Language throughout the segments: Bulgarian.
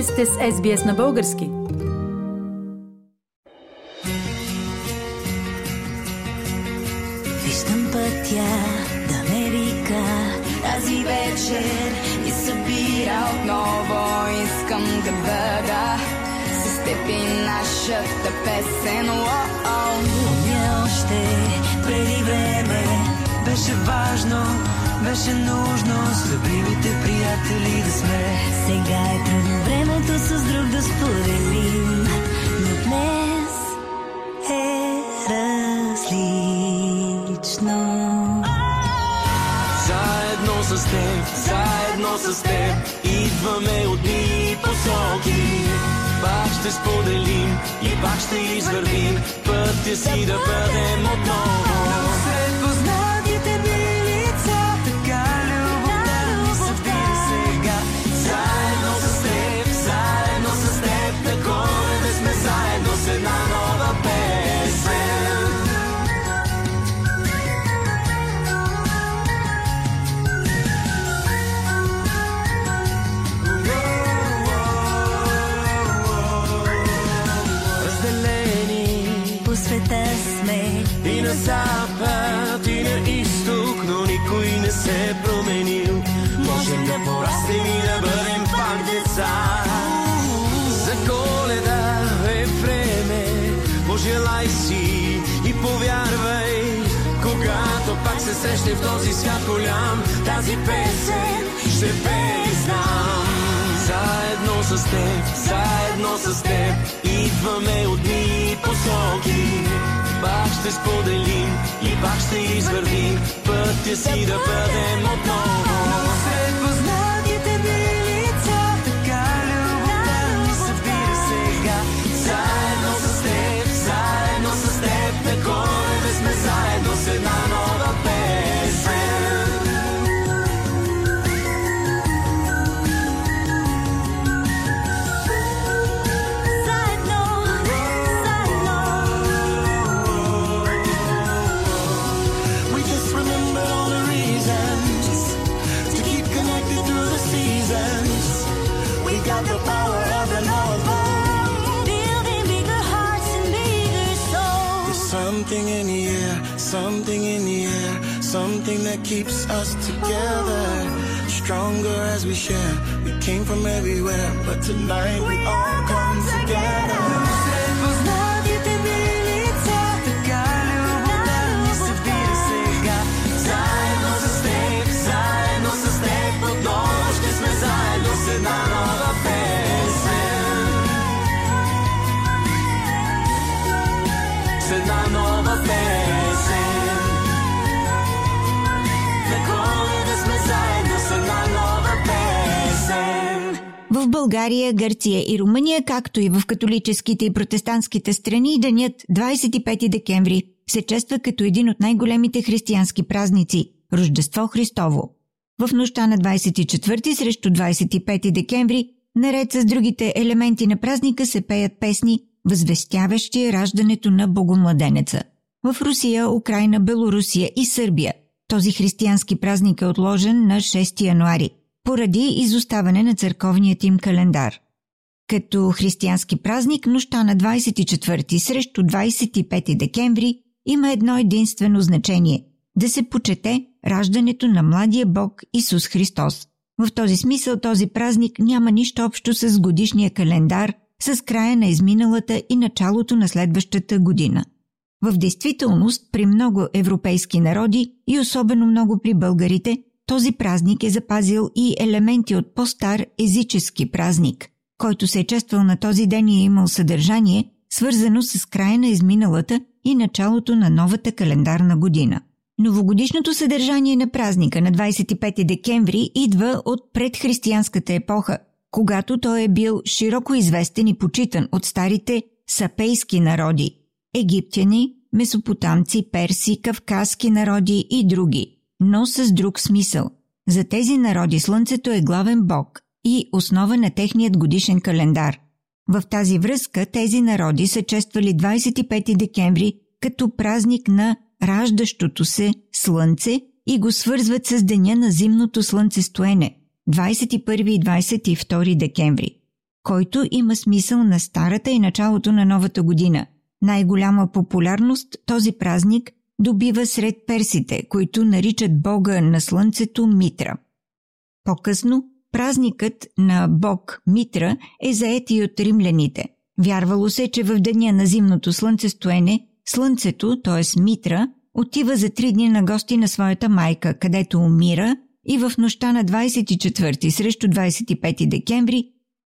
Вие сте с SBS на български. Виждам пътя до Америка тази вечер и събира отново. Искам да бъда с теб и нашата песен. Помня още преди време беше важно, беше нужно с любимите приятели да сме. Сега е трудно времето с друг да споделим, но днес е различно. Заедно с теб, заедно с теб Идваме от дни посоки Пак ще споделим и пак ще извървим Пътя си да бъдем отново деца. За коледа е време, пожелай си и повярвай, когато пак се срещне в този свят голям, тази песен ще пее. Заедно с теб, заедно с теб Идваме от дни посоки Пак ще споделим и пак ще извървим Пътя си да бъдем отново there's something in the air, something in the air, something that keeps us together. Stronger as we share, we came from everywhere, but tonight we, all come together. България, Гърция и Румъния, както и в католическите и протестантските страни, денят 25 декември се чества като един от най-големите християнски празници – Рождество Христово. В нощта на 24 срещу 25 декември, наред с другите елементи на празника се пеят песни, възвестяващи раждането на Богомладенеца. В Русия, Украина, Белорусия и Сърбия този християнски празник е отложен на 6 януари, поради изоставане на църковният им календар. Като християнски празник, нощта на 24 срещу 25 декември има едно единствено значение – да се почете раждането на младия Бог Исус Христос. В този смисъл този празник няма нищо общо с годишния календар, с края на изминалата и началото на следващата година. В действителност, при много европейски народи и особено много при българите, този празник е запазил и елементи от по-стар езически празник, който се е чествал на този ден и е имал съдържание, свързано с края на изминалата и началото на новата календарна година. Новогодишното съдържание на празника на 25 декември идва от предхристиянската епоха, когато той е бил широко известен и почитан от старите сапейски народи – египтяни, месопотамци, перси, кавказски народи и други, но с друг смисъл. За тези народи Слънцето е главен бог и основа на техният годишен календар. В тази връзка тези народи са чествали 25 декември като празник на раждащото се Слънце и го свързват с деня на зимното слънцестоене – 21 и 22 декември. който има смисъл на старата и началото на новата година. Най-голяма популярност този празник добива сред персите, които наричат бога на слънцето Митра. По-късно празникът на бог Митра е заети и от римляните. Вярвало се, че в деня на зимното слънцестоене слънцето, т.е. Митра, отива за три дни на гости на своята майка, където умира и в нощта на 24 срещу 25 декември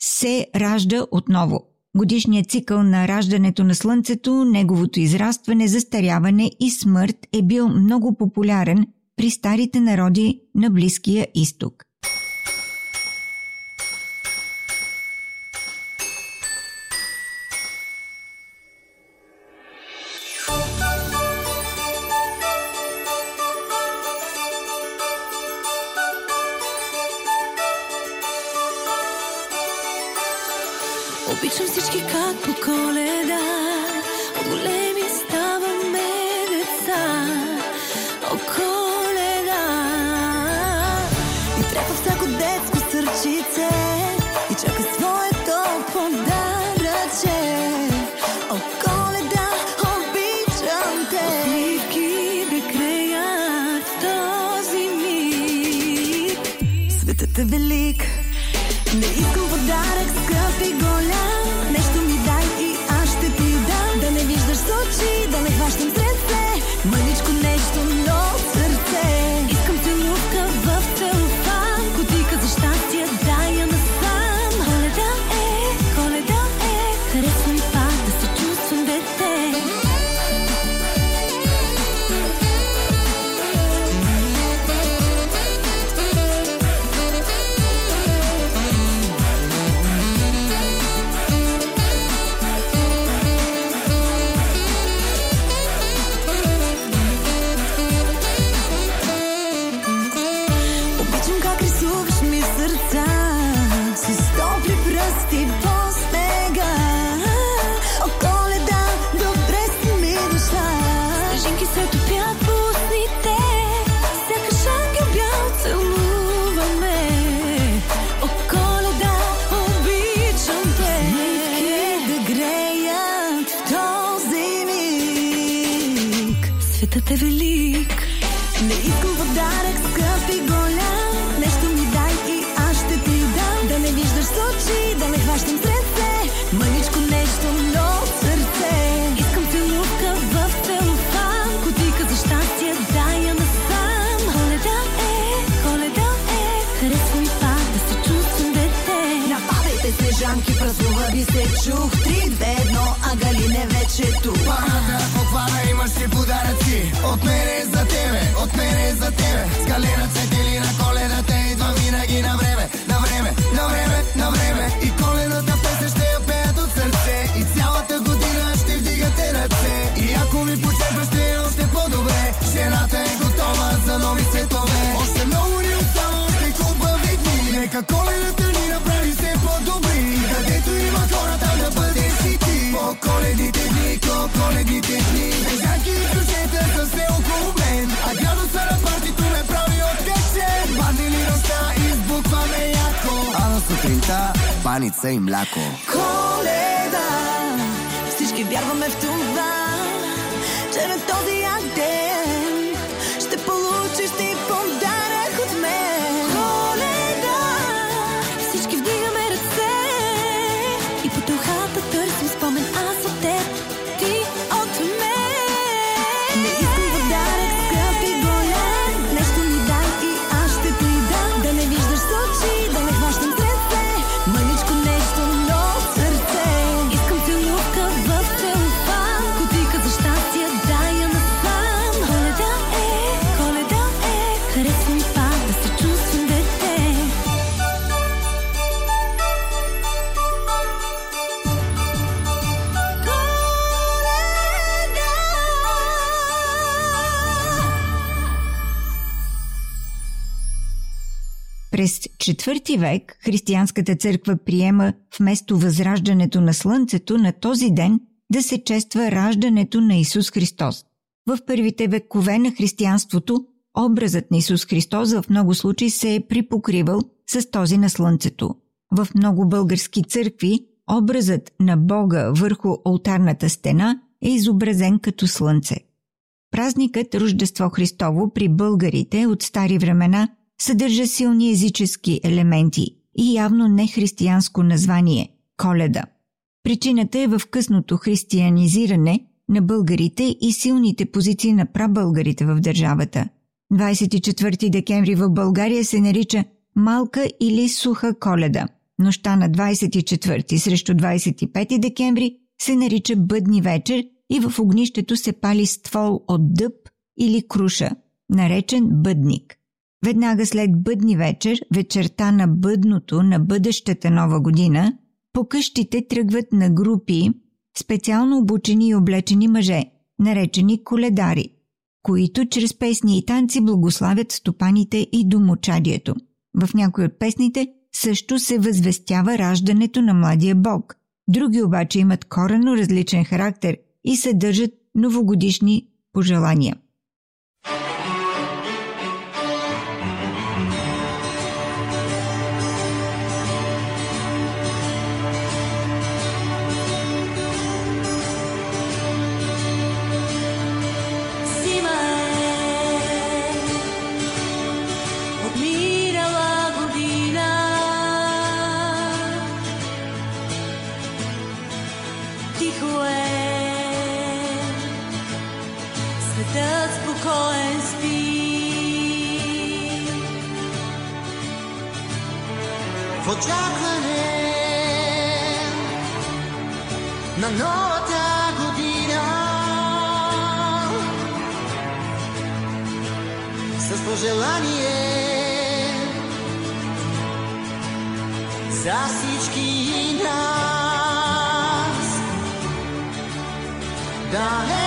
се ражда отново. Годишният цикъл на раждането на Слънцето, неговото израстване, застаряване и смърт е бил много популярен при старите народи на Близкия изток. Всички как по коледа. От големи ставаме деца О, коледа. И трепа всяко детско сърчице И чака своето подаръче. О, коледа, обичам те. Усмивки да креят този миг. Светът е велик не искам миг Светът е тебе С галена цветели на коледата Идва винаги на време, на време, на време, на време. И коледната песен ще я пеят от сърце. И цялата година ще вдигате ръце. И ако ми почерпаш ще е още по-добре. Жената е готова за нови светове. Още много ни остава, още хубави дни. Нека коледата ни направи се по-добри. Където има хората да бъдеш и ти. По коледите дни, по коледите дни сутринта паница и мляко. Коледа. Всички вярваме в това Че на този як ден Ще получиш IV век християнската църква приема вместо възраждането на Слънцето на този ден да се чества раждането на Исус Христос. В първите векове на християнството образът на Исус Христос в много случаи се е припокривал с този на Слънцето. в много български църкви образът на Бога върху алтарната стена е изобразен като слънце. Празникът Рождество Христово при българите от стари времена съдържа силни езически елементи и явно не християнско название – Коледа. Причината е в късното християнизиране на българите и силните позиции на прабългарите в държавата. 24 декември в България се нарича Малка или Суха коледа. Нощта на 24 срещу 25 декември се нарича Бъдни вечер и в огнището се пали ствол от дъб или круша, наречен бъдник. Веднага след бъдни вечер, вечерта на бъдното на бъдещата нова година, по къщите тръгват на групи специално обучени и облечени мъже, наречени коледари, които чрез песни и танци благославят стопаните и домочадието. В някои от песните също се възвестява раждането на младия бог. Други обаче имат корено различен характер и съдържат новогодишни пожелания. На новата година. С пожелание за всички нас. Да е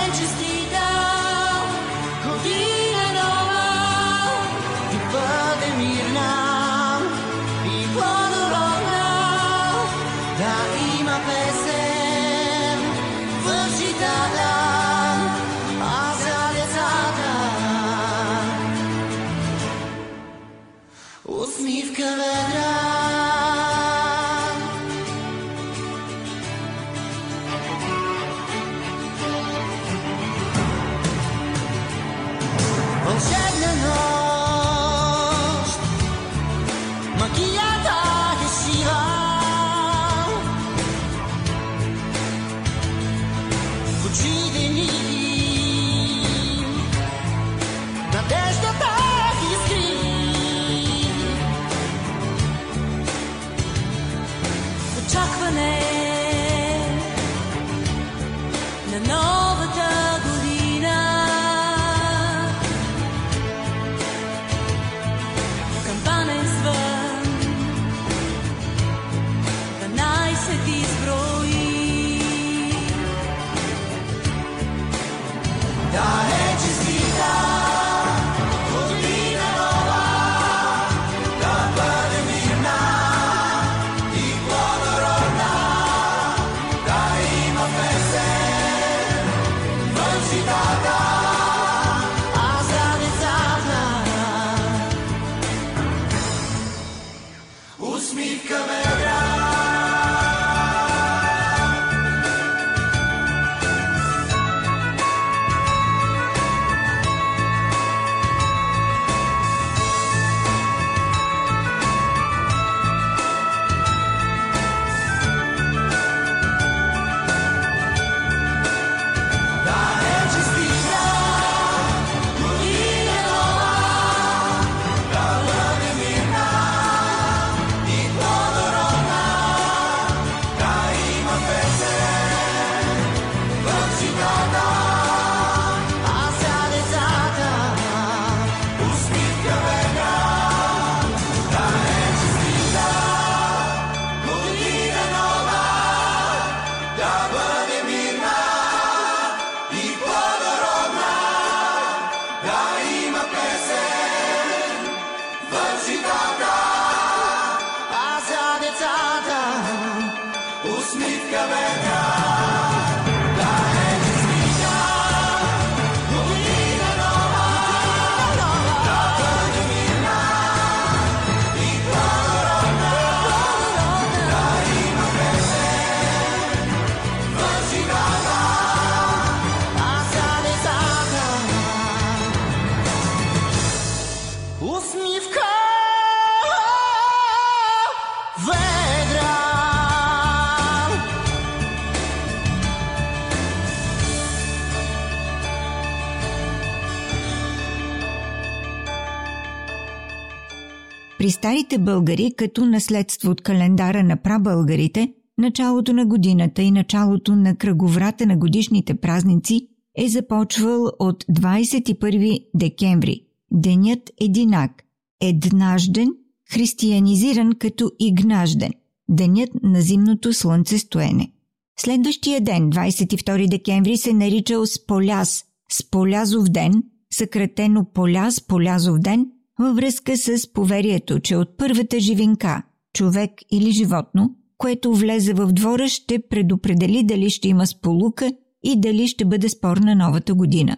старите българи, като наследство от календара на прабългарите, началото на годината и началото на кръговрата на годишните празници е започвал от 21 декември. Денят Единак, еднажден, християнизиран като игнажден, денят на зимното слънцестоене. Следващия ден, 22 декември, се наричал Споляз, Сполязов ден, съкратено Поляз, Полязов ден, във връзка с поверието, че от първата живинка, човек или животно, което влезе в двора, ще предопредели дали ще има сполука и дали ще бъде спор на новата година.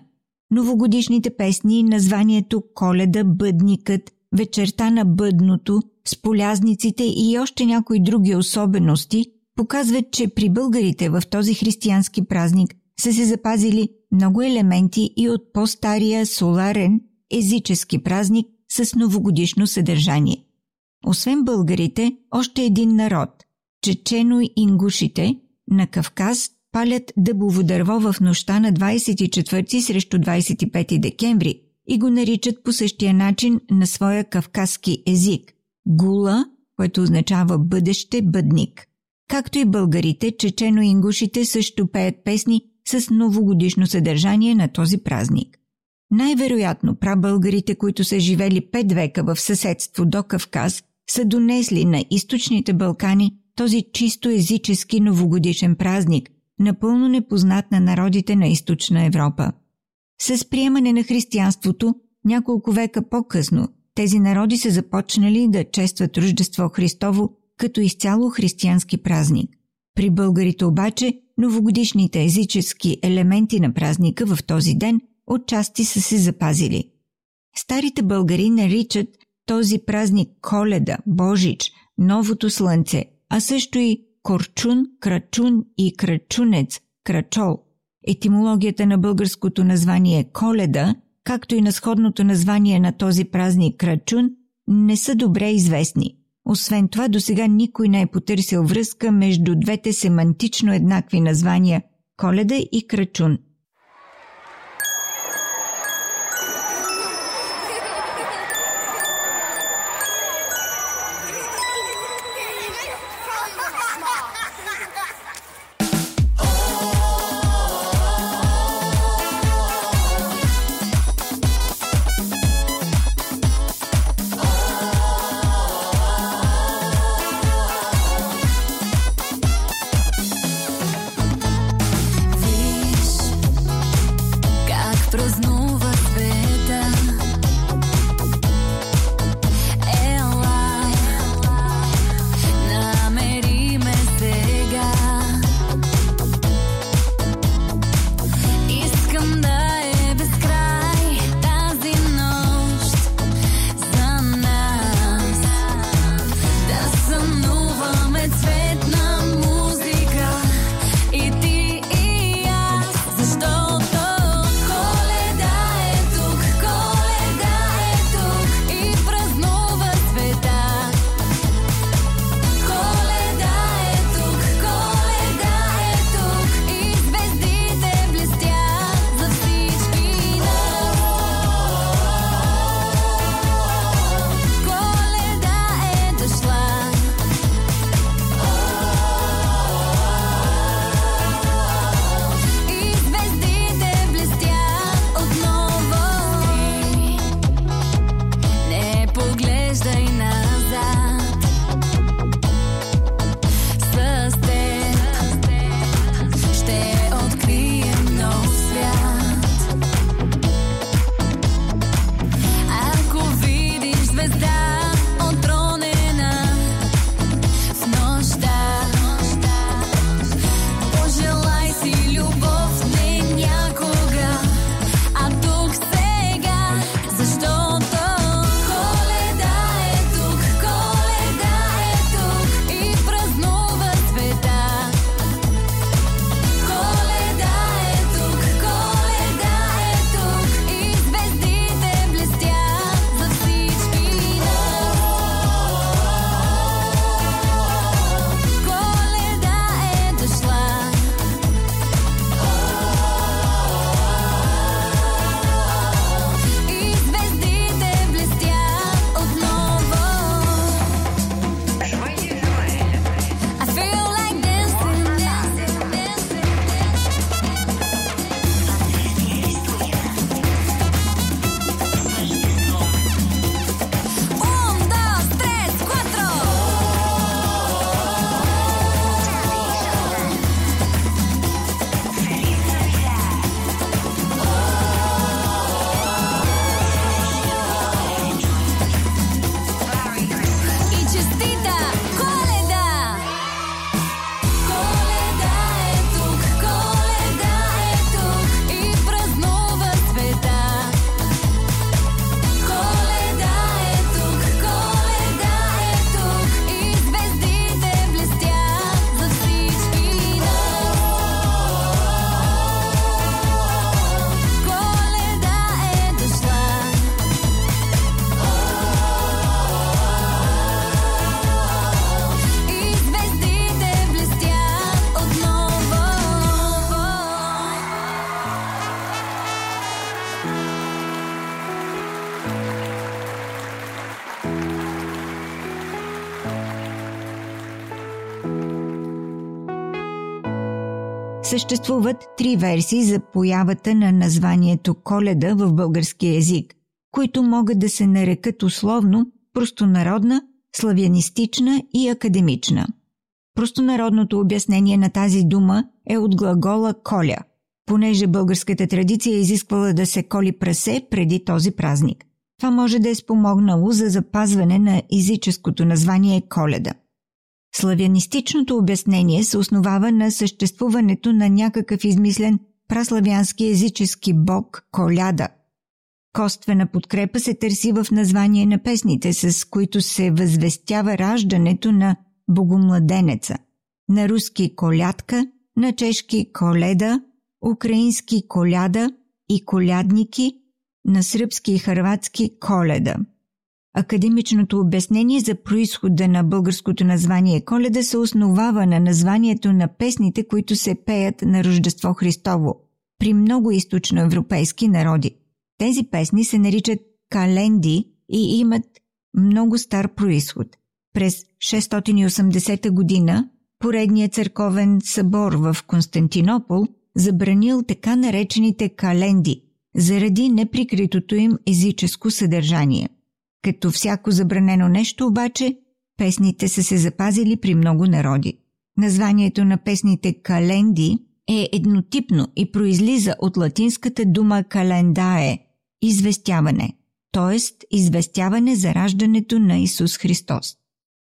Новогодишните песни, названието Коледа, Бъдникът, Вечерта на бъдното, сполязниците и още някои други особености показват, че при българите в този християнски празник са се запазили много елементи и от по-стария соларен езически празник с новогодишно съдържание. Освен българите, още един народ – чечено-ингушите на Кавказ палят дъбово дърво в нощта на 24 срещу 25 декември и го наричат по същия начин на своя кавказски език – гула, което означава бъдеще бъдник. Както и българите, чечено-ингушите също пеят песни с новогодишно съдържание на този празник. Най-вероятно прабългарите, които са живели пет века в съседство до Кавказ, са донесли на източните Балкани този чисто езически новогодишен празник, напълно непознат на народите на източна Европа. С приемане на християнството, няколко века по-късно, тези народи са започнали да честват Рождество Христово като изцяло християнски празник. При българите обаче новогодишните езически елементи на празника в този ден отчасти са се запазили. Старите българи наричат този празник Коледа, Божич, Новото слънце, а също и Корчун, Крачун и Крачунец, Крачол. Етимологията на българското название Коледа, както и на сходното название на този празник Крачун, не са добре известни. Освен това, до сега никой не е потърсил връзка между двете семантично еднакви названия Коледа и Крачун – Съществуват три версии за появата на названието Коледа в български язик, които могат да се нарекат условно простонародна, славянистична и академична. Простонародното обяснение на тази дума е от глагола коля, понеже българската традиция е изисквала да се коли прасе преди този празник. Това може да е спомогнало за запазване на езическото название Коледа. Славянистичното обяснение се основава на съществуването на някакъв измислен праславянски езически бог Коляда. Коствена подкрепа се търси в название на песните, с които се възвестява раждането на богомладенеца. На руски колядка, на чешки коледа, украински коляда и колядники, на сръбски и хърватски коледа. Академичното обяснение за происхода на българското название Коледа се основава на названието на песните, които се пеят на Рождество Христово при много източноевропейски народи. Тези песни се наричат календи и имат много стар происход. През 680 година поредният църковен събор в Константинопол забранил така наречените календи заради неприкритото им езическо съдържание. Като всяко забранено нещо обаче, песните са се запазили при много народи. Названието на песните календи е еднотипно и произлиза от латинската дума календае – известяване, т.е. известяване за раждането на Исус Христос.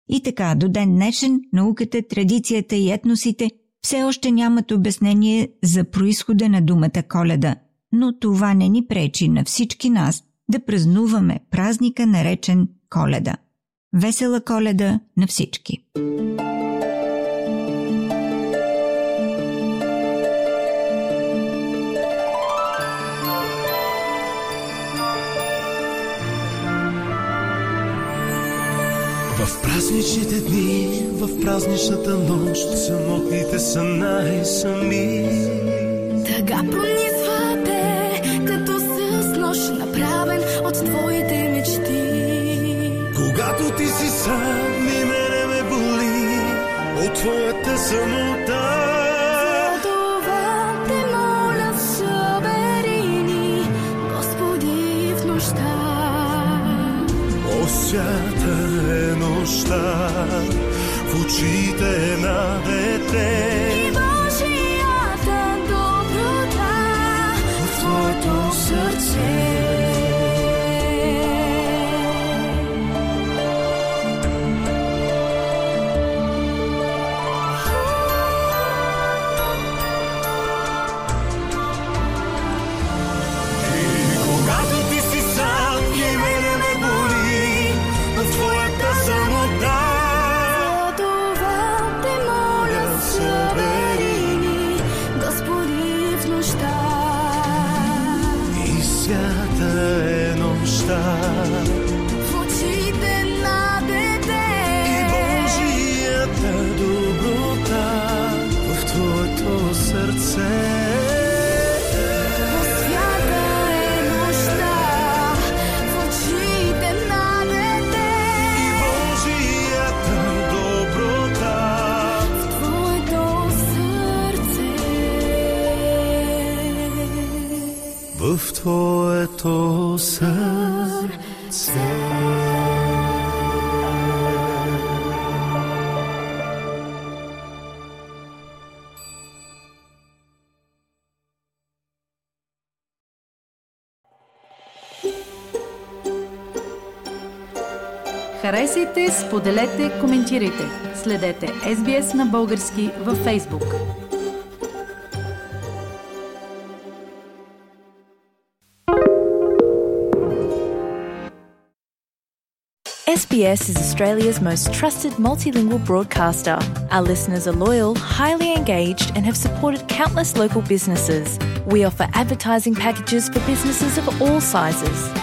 И така, до ден днешен, науката, традицията и етносите все още нямат обяснение за происхода на думата коледа, но това не ни пречи на всички нас да празнуваме празника наречен Коледа. Весела коледа на всички! В празничните дни, в празничната нощ, самотните са най-сами. Тъга пронизва с нощ направен от твоите мечти. Когато ти си сам и мене ме боли от твоята самота. Свята е нощта в очите на дете. Твоето сърце. Харесайте, споделете, коментирайте. Следете SBS на български във Facebook. SBS is Australia's most trusted multilingual broadcaster. Our listeners are loyal, highly engaged, and have supported countless local businesses. We offer advertising packages for businesses of all sizes.